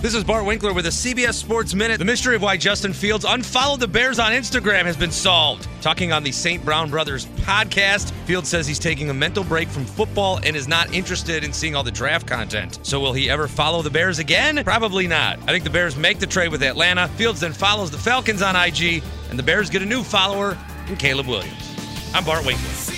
This is Bart Winkler with a CBS Sports Minute. The mystery of why Justin Fields unfollowed the Bears on Instagram has been solved. Talking on the St. Brown Brothers podcast, Fields says he's taking a mental break from football and is not interested in seeing all the draft content. So will he ever follow the Bears again? Probably not. I think the Bears make the trade with Atlanta. Fields then follows the Falcons on IG, and the Bears get a new follower in Caleb Williams. I'm Bart Winkler.